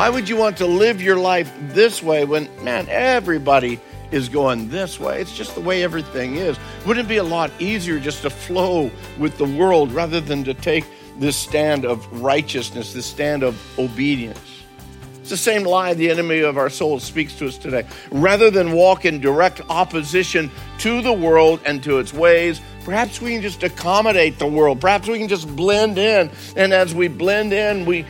Why would you want to live your life this way when, man, everybody is going this way? It's just the way everything is. Wouldn't it be a lot easier just to flow with the world rather than to take this stand of righteousness, this stand of obedience? It's the same lie the enemy of our soul speaks to us today. Rather than walk in direct opposition to the world and to its ways, perhaps we can just accommodate the world. Perhaps we can just blend in. And as we blend in, we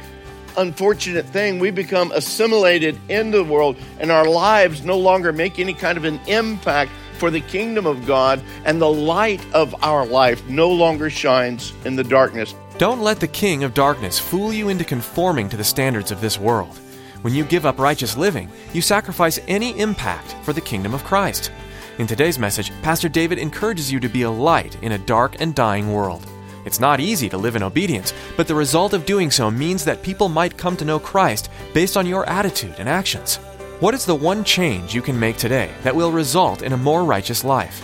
unfortunate thing, we become assimilated into the world and our lives no longer make any kind of an impact for the kingdom of God, and the light of our life no longer shines in the darkness. Don't let the king of darkness fool you into conforming to the standards of this world. When you give up righteous living, you sacrifice any impact for the kingdom of Christ. In today's message, Pastor David encourages you to be a light in a dark and dying world. It's not easy to live in obedience, but the result of doing so means that people might come to know Christ based on your attitude and actions. What is the one change you can make today that will result in a more righteous life?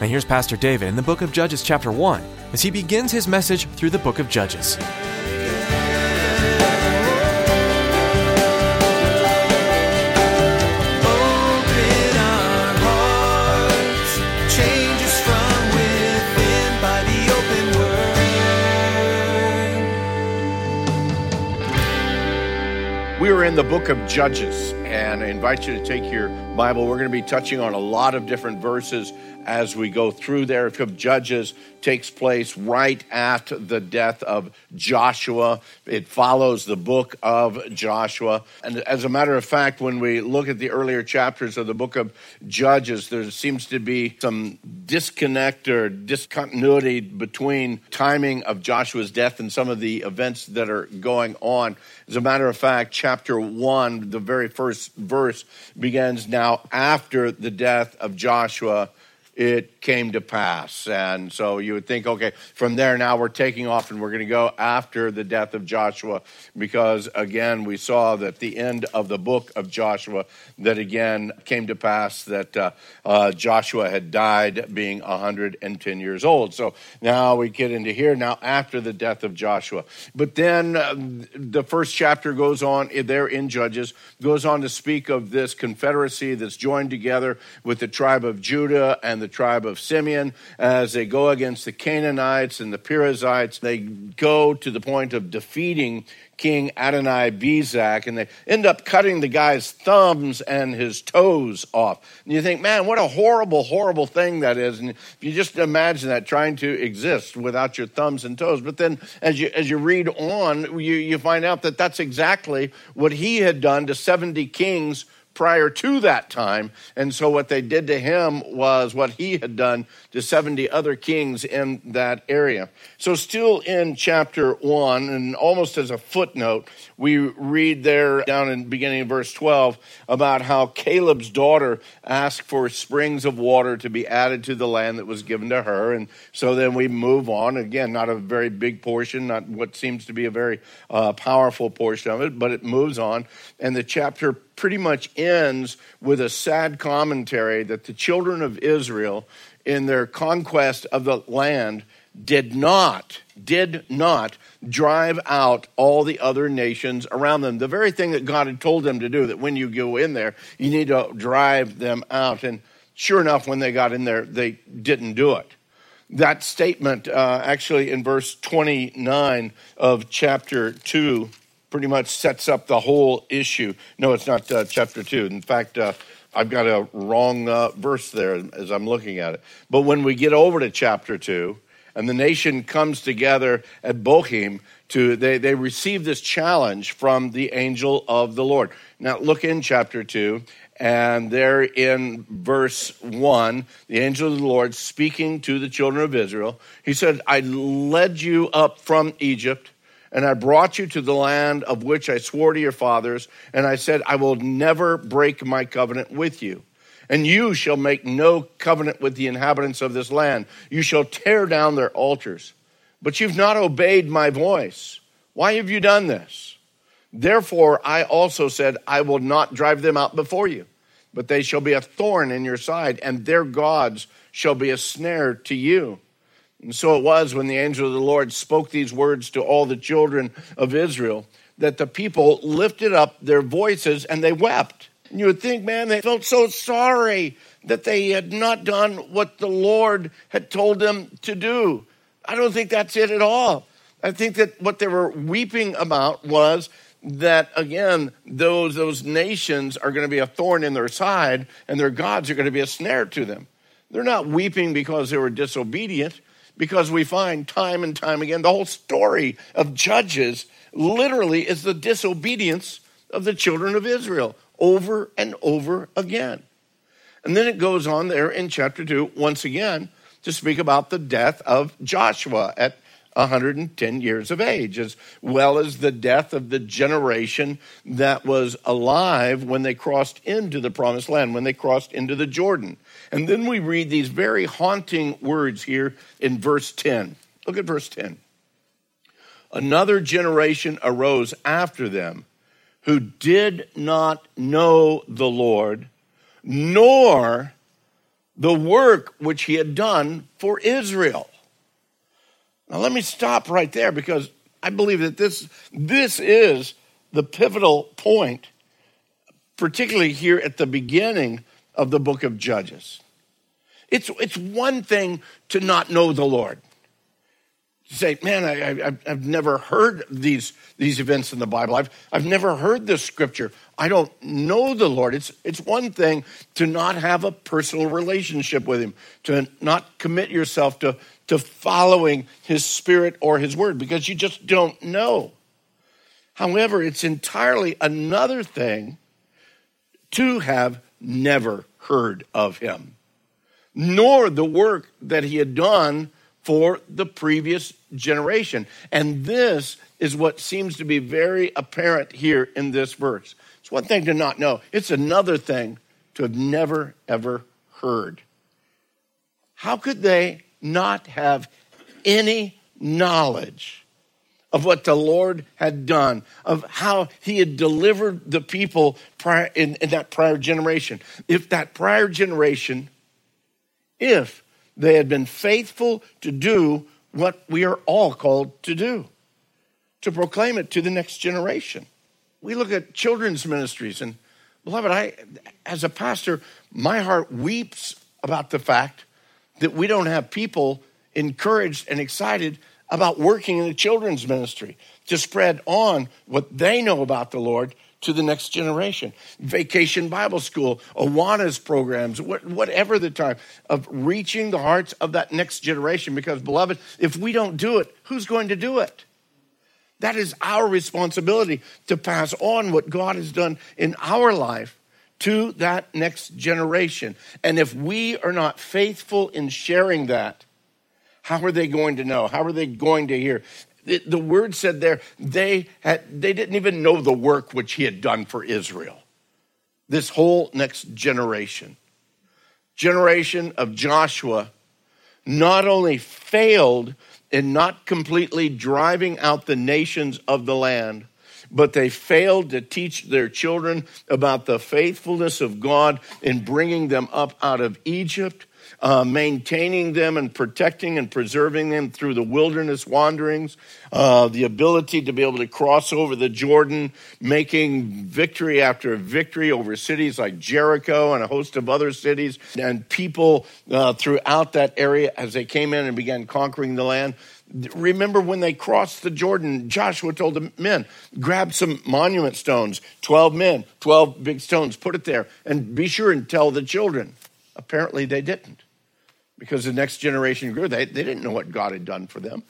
Now here's Pastor David in the book of Judges chapter 1 as he begins his message through the book of Judges. The open word. We are in the book of Judges, and I invite you to take your Bible. We're going to be touching on a lot of different verses as we go through there. Of Judges takes place right after the death of Joshua. It follows the book of Joshua. And as a matter of fact, when we look at the earlier chapters of the book of Judges, there seems to be some disconnect or discontinuity between timing of Joshua's death and some of the events that are going on. As a matter of fact, chapter 1, the very first verse begins now after the death of Joshua it came to pass. And so you would think, okay, from there now we're taking off and we're going to go after the death of Joshua because again, we saw that the end of the book of Joshua that again came to pass that uh, uh, Joshua had died being 110 years old. So now we get into here now after the death of Joshua. But then uh, the first chapter goes on there in Judges, goes on to speak of this confederacy that's joined together with the tribe of Judah and the tribe of Simeon as they go against the Canaanites and the Perizzites. They go to the point of defeating King Adoni-Bezek, and they end up cutting the guy's thumbs and his toes off. And you think, man, what a horrible, horrible thing that is. And if you just imagine that trying to exist without your thumbs and toes. But then as you, as you read on, you, you find out that that's exactly what he had done to 70 kings prior to that time. And so what they did to him was what he had done to 70 other kings in that area. So, still in chapter 1, and almost as a footnote, we read there down in beginning of verse 12 about how Caleb's daughter asked for springs of water to be added to the land that was given to her. And so then we move on. Again, not a very big portion, not what seems to be a very uh, powerful portion of it, but it moves on. And the chapter pretty much ends with a sad commentary that the children of Israel, in their conquest of the land, did not, did not drive out all the other nations around them. The very thing that God had told them to do, that when you go in there, you need to drive them out. And sure enough, when they got in there, they didn't do it. That statement, uh, actually, in verse 29 of chapter 2, pretty much sets up the whole issue. No, it's not uh, chapter 2. In fact, uh, I've got a wrong uh, verse there as I'm looking at it. But when we get over to chapter 2, and the nation comes together at Bochim to they, they receive this challenge from the angel of the Lord. Now look in chapter 2 And there in verse 1, the angel of the Lord speaking to the children of Israel, he said, I led you up from Egypt, and I brought you to the land of which I swore to your fathers, and I said, I will never break my covenant with you. And you shall make no covenant with the inhabitants of this land. You shall tear down their altars. But you've not obeyed my voice. Why have you done this? Therefore, I also said, I will not drive them out before you, but they shall be a thorn in your side, and their gods shall be a snare to you. And so it was when the angel of the Lord spoke these words to all the children of Israel that the people lifted up their voices and they wept. And you would think, man, they felt so sorry that they had not done what the Lord had told them to do. I don't think that's it at all. I think that what they were weeping about was that again those those nations are going to be a thorn in their side and their gods are going to be a snare to them they're not weeping because they were disobedient because we find time and time again the whole story of judges literally is the disobedience of the children of israel over and over again and then it goes on there in chapter 2 once again to speak about the death of joshua at 110 years of age, as well as the death of the generation that was alive when they crossed into the promised land, when they crossed into the Jordan. And then we read these very haunting words here in verse 10. Look at verse 10. Another generation arose after them who did not know the Lord, nor the work which he had done for Israel. Now, let me stop right there because I believe that this, this is the pivotal point, particularly here at the beginning of the book of Judges. It's, it's one thing to not know the Lord. To say, man, I, I, have never heard these, these events in the Bible. I've, I've never heard this scripture. I don't know the Lord. It's, it's one thing to not have a personal relationship with Him, to not commit yourself to, to following his spirit or his word because you just don't know. However, it's entirely another thing to have never heard of him, nor the work that he had done for the previous generation. And this is what seems to be very apparent here in this verse. It's one thing to not know, it's another thing to have never, ever heard. How could they not have any knowledge of what the Lord had done, of how he had delivered the people prior, in, in that prior generation. If that prior generation, if they had been faithful to do what we are all called to do, to proclaim it to the next generation. We look at children's ministries, and beloved, I, as a pastor, my heart weeps about the fact that we don't have people encouraged and excited about working in the children's ministry to spread on what they know about the Lord to the next generation. Vacation Bible School, Awanas programs, whatever the time of reaching the hearts of that next generation. Because, beloved, if we don't do it, who's going to do it? That is our responsibility to pass on what God has done in our life to that next generation. And if we are not faithful in sharing that, how are they going to know? How are they going to hear? The, word said there, they, had, they didn't even know the work which he had done for Israel. This whole next generation, generation of Joshua, not only failed in not completely driving out the nations of the land, but they failed to teach their children about the faithfulness of God in bringing them up out of Egypt. Uh, maintaining them and protecting and preserving them through the wilderness wanderings, uh, the ability to be able to cross over the Jordan, making victory after victory over cities like Jericho and a host of other cities, and people uh, throughout that area as they came in and began conquering the land. Remember when they crossed the Jordan, Joshua told the men, grab some monument stones, 12 men, 12 big stones, put it there, and be sure and tell the children. Apparently they didn't because the next generation grew. They, they didn't know what God had done for them.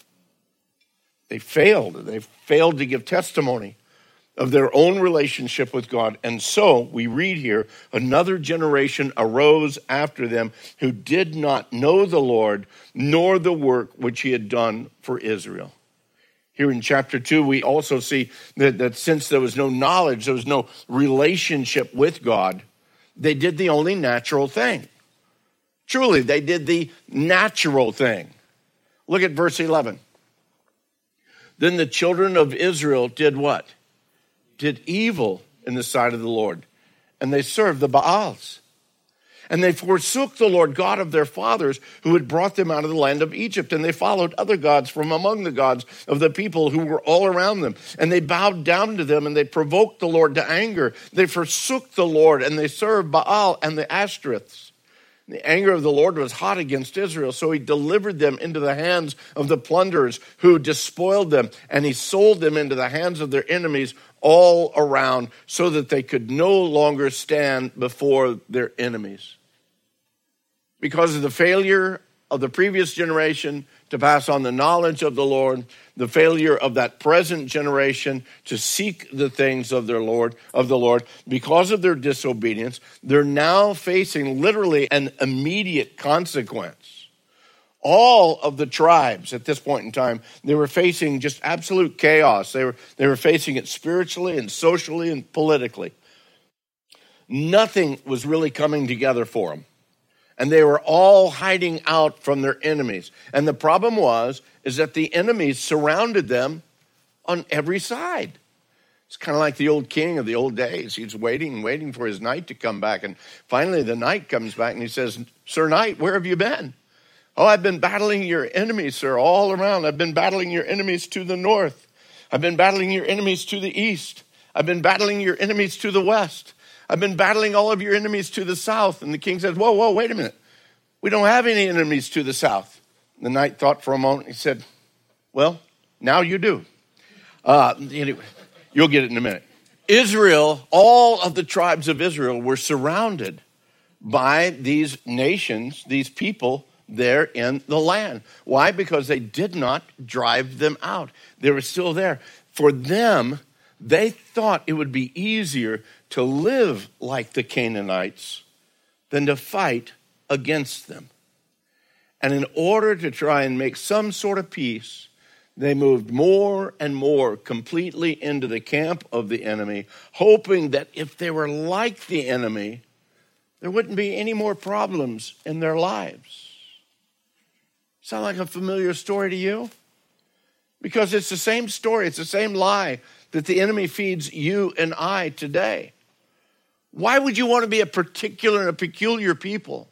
They failed. They failed to give testimony of their own relationship with God. And so we read here another generation arose after them who did not know the Lord nor the work which he had done for Israel. Here in chapter 2, we also see that, that since there was no knowledge, there was no relationship with God, they did the only natural thing. Truly, they did the natural thing. Look at verse 11. Then the children of Israel did what? Did evil in the sight of the Lord, and they served the Baals. And they forsook the Lord God of their fathers who had brought them out of the land of Egypt. And they followed other gods from among the gods of the people who were all around them. And they bowed down to them and they provoked the Lord to anger. They forsook the Lord and they served Baal and the Ashtoreths. The anger of the Lord was hot against Israel, so he delivered them into the hands of the plunderers who despoiled them, and he sold them into the hands of their enemies all around, so that they could no longer stand before their enemies. Because of the failure of the previous generation to pass on the knowledge of the Lord, the failure of that present generation to seek the things of their Lord, of the Lord, because of their disobedience, they're now facing literally an immediate consequence. All of the tribes at this point in time, they were facing just absolute chaos. They were, they were facing it spiritually and socially and politically. Nothing was really coming together for them and they were all hiding out from their enemies. And the problem was is that the enemies surrounded them on every side. It's kind of like the old king of the old days. He's waiting, waiting for his knight to come back. And finally, the knight comes back and he says, Sir Knight, where have you been? Oh, I've been battling your enemies, sir, all around. I've been battling your enemies to the north. I've been battling your enemies to the east. I've been battling your enemies to the west. I've been battling all of your enemies to the south. And the king says, Whoa, whoa, wait a minute. We don't have any enemies to the south. The knight thought for a moment. He said, Well, now you do. Uh, anyway, you'll get it in a minute. Israel, all of the tribes of Israel were surrounded by these nations, these people there in the land. Why? Because they did not drive them out. They were still there. For them, they thought it would be easier to live like the Canaanites than to fight against them. And in order to try and make some sort of peace, they moved more and more completely into the camp of the enemy, hoping that if they were like the enemy, there wouldn't be any more problems in their lives. Sound like a familiar story to you? Because it's the same story, it's the same lie that the enemy feeds you and I today. Why would you want to be a particular and a peculiar people?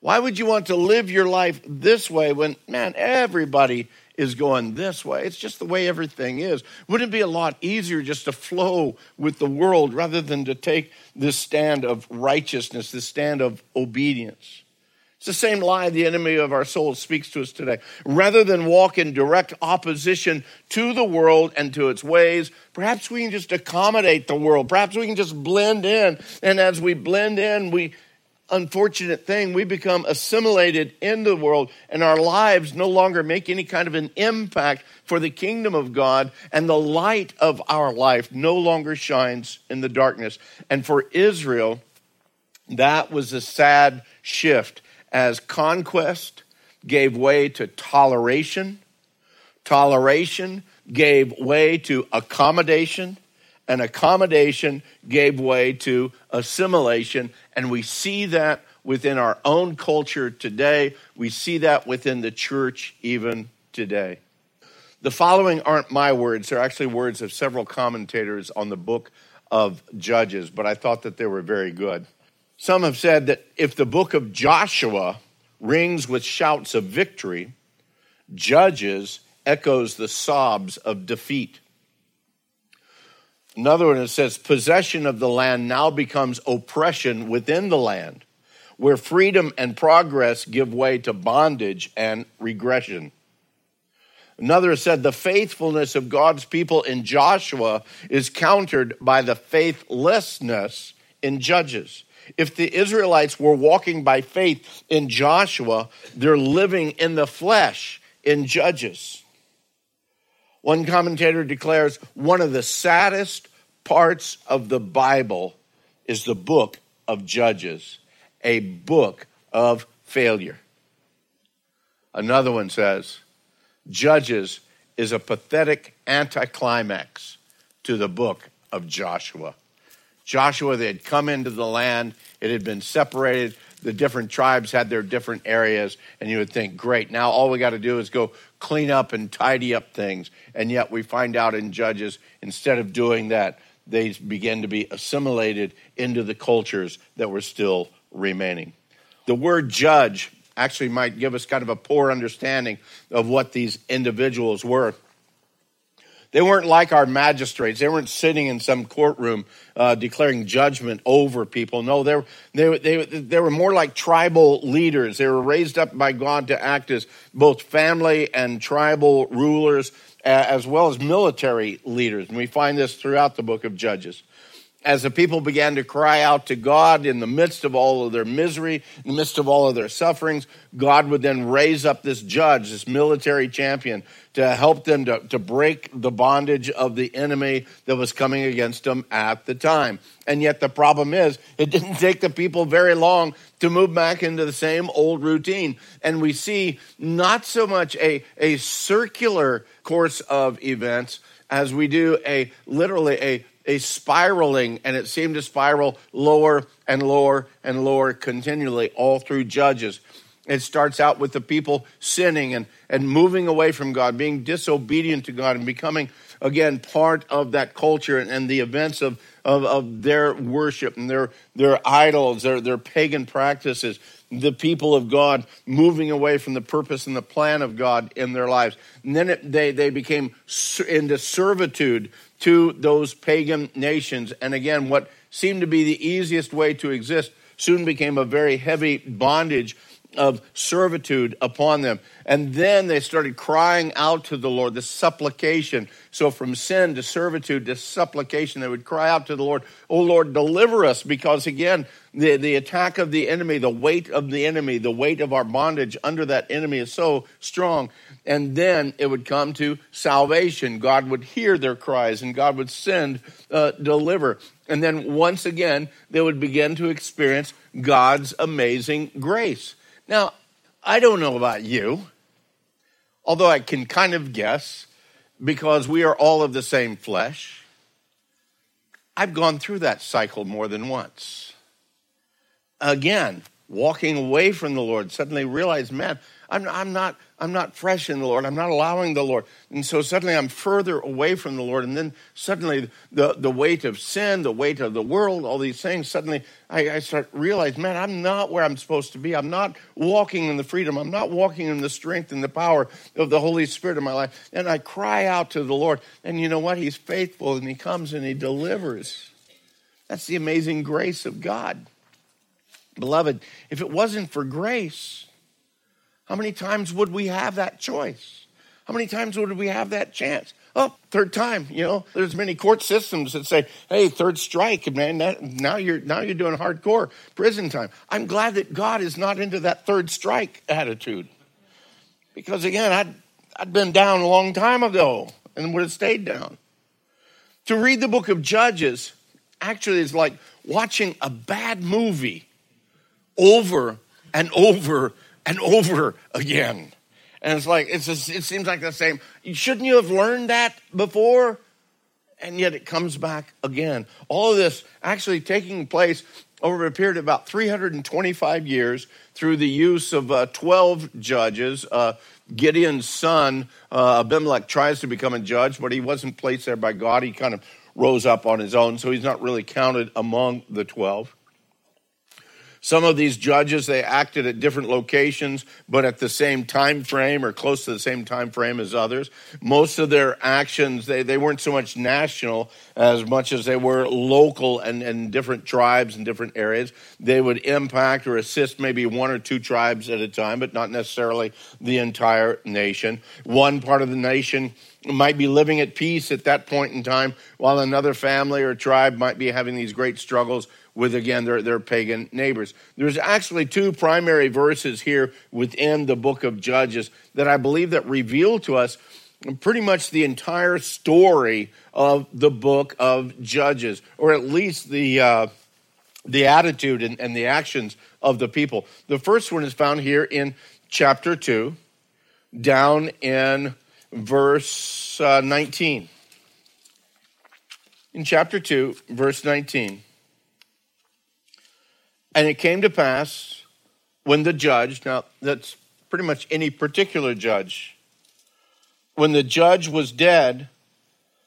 Why would you want to live your life this way when, man, everybody is going this way? It's just the way everything is. Wouldn't it be a lot easier just to flow with the world rather than to take this stand of righteousness, this stand of obedience? It's the same lie the enemy of our souls speaks to us today. Rather than walk in direct opposition to the world and to its ways, perhaps we can just accommodate the world. Perhaps we can just blend in. And as we blend in, we unfortunate thing. We become assimilated in the world, and our lives no longer make any kind of an impact for the kingdom of God, and the light of our life no longer shines in the darkness. And for Israel, that was a sad shift as conquest gave way to toleration, toleration gave way to accommodation and accommodation gave way to assimilation. And we see that within our own culture today. We see that within the church even today. The following aren't my words, they're actually words of several commentators on the book of Judges, but I thought that they were very good. Some have said that if the book of Joshua rings with shouts of victory, Judges echoes the sobs of defeat. Another one says, possession of the land now becomes oppression within the land, where freedom and progress give way to bondage and regression. Another said, the faithfulness of God's people in Joshua is countered by the faithlessness in Judges. If the Israelites were walking by faith in Joshua, they're living in the flesh in Judges. One commentator declares one of the saddest parts of the Bible is the book of Judges, a book of failure. Another one says, Judges is a pathetic anticlimax to the book of Joshua. Joshua, they had come into the land, it had been separated. The different tribes had their different areas, and you would think, great, now all we got to do is go clean up and tidy up things. And yet we find out in Judges, instead of doing that, they begin to be assimilated into the cultures that were still remaining. The word judge actually might give us kind of a poor understanding of what these individuals were. They weren't like our magistrates. They weren't sitting in some courtroom uh, declaring judgment over people. No, they, they, they, they were more like tribal leaders. They were raised up by God to act as both family and tribal rulers, as well as military leaders. And we find this throughout the book of Judges as the people began to cry out to God in the midst of all of their misery, in the midst of all of their sufferings, God would then raise up this judge, this military champion, to help them to, to break the bondage of the enemy that was coming against them at the time. And yet the problem is, it didn't take the people very long to move back into the same old routine. And we see not so much a, a circular course of events as we do a literally a a spiraling, and it seemed to spiral lower and lower and lower continually all through Judges. It starts out with the people sinning and, and moving away from God, being disobedient to God, and becoming, again, part of that culture and, and the events of, of, of, their worship and their, their idols, their, their pagan practices. The people of God moving away from the purpose and the plan of God in their lives. And then it, they, they became into servitude to those pagan nations. And again, what seemed to be the easiest way to exist soon became a very heavy bondage of servitude upon them. And then they started crying out to the Lord, the supplication. So from sin to servitude to supplication, they would cry out to the Lord, Oh Lord, deliver us. Because again, the, the attack of the enemy, the weight of the enemy, the weight of our bondage under that enemy is so strong. And then it would come to salvation. God would hear their cries and God would send, uh, deliver. And then once again, they would begin to experience God's amazing grace. Now, I don't know about you, although I can kind of guess because we are all of the same flesh. I've gone through that cycle more than once. Again, walking away from the Lord, suddenly realize, man, I'm, I'm, not, I'm not fresh in the Lord. I'm not allowing the Lord. And so suddenly I'm further away from the Lord. And then suddenly the, the weight of sin, the weight of the world, all these things, suddenly I, I start realize, man, I'm not where I'm supposed to be. I'm not walking in the freedom. I'm not walking in the strength and the power of the Holy Spirit in my life. And I cry out to the Lord. And you know what? He's faithful and He comes and He delivers. That's the amazing grace of God. Beloved, if it wasn't for grace, how many times would we have that choice? How many times would we have that chance? Oh, third time, you know, there's many court systems that say, hey, third strike, man, that, now you're now you're doing hardcore prison time. I'm glad that God is not into that third strike attitude. Because again, I'd I'd been down a long time ago and would have stayed down. To read the book of Judges actually is like watching a bad movie over and over and over again. And it's like, it's just, it seems like the same. Shouldn't you have learned that before? And yet it comes back again. All of this actually taking place over a period of about 325 years through the use of uh, 12 judges. Uh, Gideon's son, uh, Abimelech, tries to become a judge, but he wasn't placed there by God. He kind of rose up on his own, so he's not really counted among the 12. Some of these judges, they acted at different locations, but at the same time frame or close to the same time frame as others. Most of their actions, they, they weren't so much national as much as they were local and, and different tribes and different areas. They would impact or assist maybe one or two tribes at a time, but not necessarily the entire nation. One part of the nation might be living at peace at that point in time, while another family or tribe might be having these great struggles with again their, their pagan neighbors. There's actually two primary verses here within the book of Judges that I believe that reveal to us pretty much the entire story of the book of Judges, or at least the uh, the attitude and, and the actions of the people. The first one is found here in chapter two, down in verse uh, 19. In chapter 2, verse 19. And it came to pass when the judge, now that's pretty much any particular judge, when the judge was dead,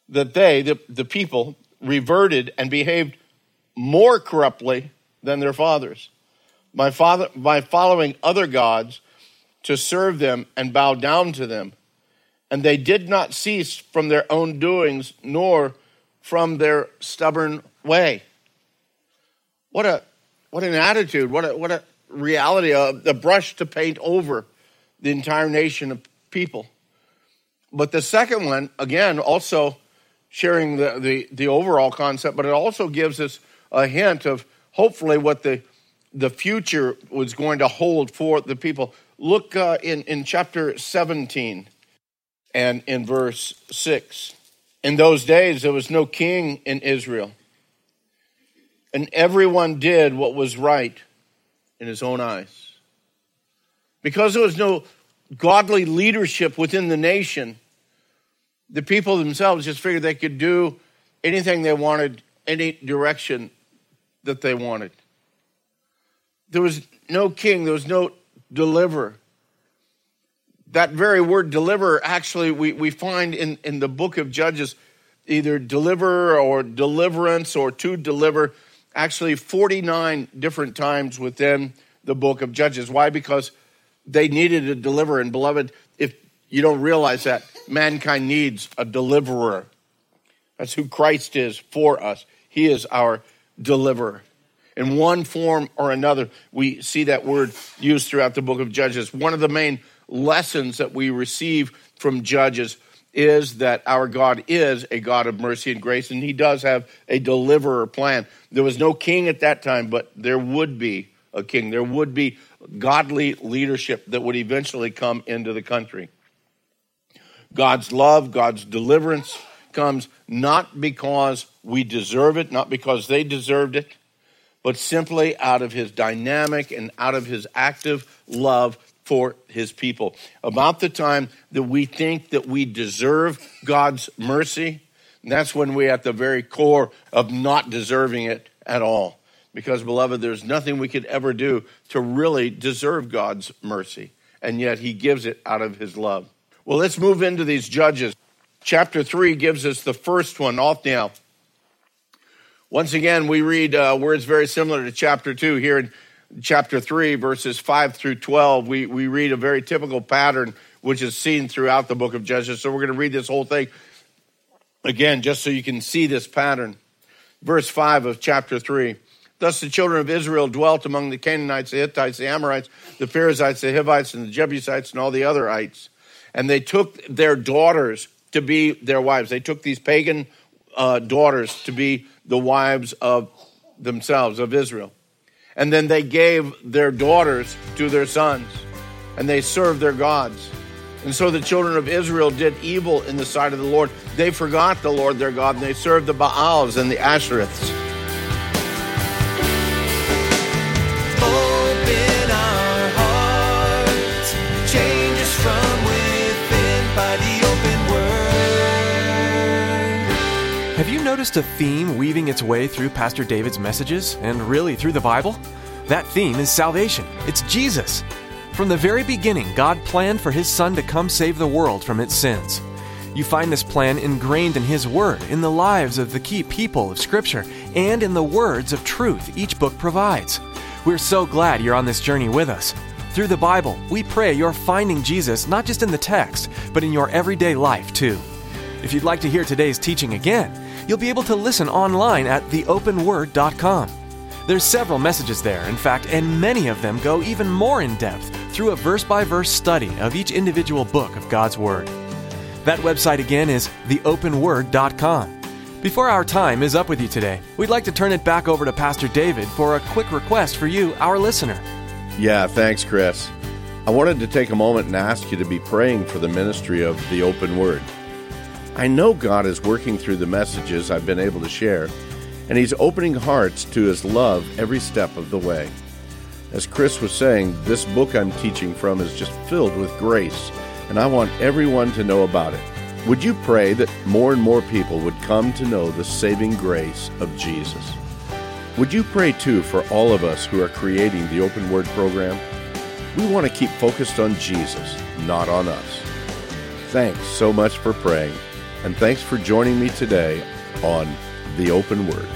that they, the, the people, reverted and behaved more corruptly than their fathers father, by following other gods to serve them and bow down to them. And they did not cease from their own doings, nor from their stubborn way. What a what an attitude, what a what a reality, a, a brush to paint over the entire nation of people. But the second one, again, also sharing the, the, the overall concept, but it also gives us a hint of hopefully what the the future was going to hold for the people. Look uh, in, in chapter 17 and in verse 6. In those days, there was no king in Israel, and everyone did what was right in his own eyes. Because there was no godly leadership within the nation, the people themselves just figured they could do anything they wanted, any direction that they wanted. There was no king, there was no deliverer. That very word deliverer, actually, we, we find in, in the book of Judges either deliverer or deliverance or to deliver, actually 49 different times within the book of Judges. Why? Because they needed a deliverer. And beloved, if you don't realize that, mankind needs a deliverer. That's who Christ is for us. He is our deliverer. In one form or another, we see that word used throughout the book of Judges. One of the main lessons that we receive from Judges is that our God is a God of mercy and grace, and He does have a deliverer plan. There was no king at that time, but there would be a king. There would be godly leadership that would eventually come into the country. God's love, God's deliverance comes not because we deserve it, not because they deserved it, but simply out of his dynamic and out of his active love for his people. About the time that we think that we deserve God's mercy, that's when we're at the very core of not deserving it at all. Because, beloved, there's nothing we could ever do to really deserve God's mercy, and yet he gives it out of his love. Well, let's move into these judges. Chapter 3 gives us the first one, Othniel. Once again, we read uh, words very similar to chapter 2 here in chapter 3, verses 5 through 12. We, we read a very typical pattern which is seen throughout the book of Judges. So we're going to read this whole thing again just so you can see this pattern. Verse 5 of chapter 3. Thus the children of Israel dwelt among the Canaanites, the Hittites, the Amorites, the Perizzites, the Hivites, and the Jebusites, and all the other ites. And they took their daughters to be their wives. They took these pagan uh, daughters to be the wives of themselves, of Israel. And then they gave their daughters to their sons, and they served their gods. And so the children of Israel did evil in the sight of the Lord. They forgot the Lord their God, and they served the Baals and the Ashtoreths. Have you noticed a theme weaving its way through Pastor David's messages and really through the Bible? That theme is salvation. It's Jesus. From the very beginning, God planned for His Son to come save the world from its sins. You find this plan ingrained in His Word, in the lives of the key people of Scripture, and in the words of truth each book provides. We're so glad you're on this journey with us. Through the Bible, we pray you're finding Jesus not just in the text, but in your everyday life too. If you'd like to hear today's teaching again, you'll be able to listen online at theopenword.com. There's several messages there, in fact, and many of them go even more in depth through a verse by verse study of each individual book of God's Word. That website again is theopenword.com. Before our time is up with you today, we'd like to turn it back over to Pastor David for a quick request for you, our listener. Yeah, thanks, Chris. I wanted to take a moment and ask you to be praying for the ministry of the open word. I know God is working through the messages I've been able to share, and He's opening hearts to His love every step of the way. As Chris was saying, this book I'm teaching from is just filled with grace, and I want everyone to know about it. Would you pray that more and more people would come to know the saving grace of Jesus? Would you pray too for all of us who are creating the Open Word program? We want to keep focused on Jesus, not on us. Thanks so much for praying, and thanks for joining me today on The Open Word.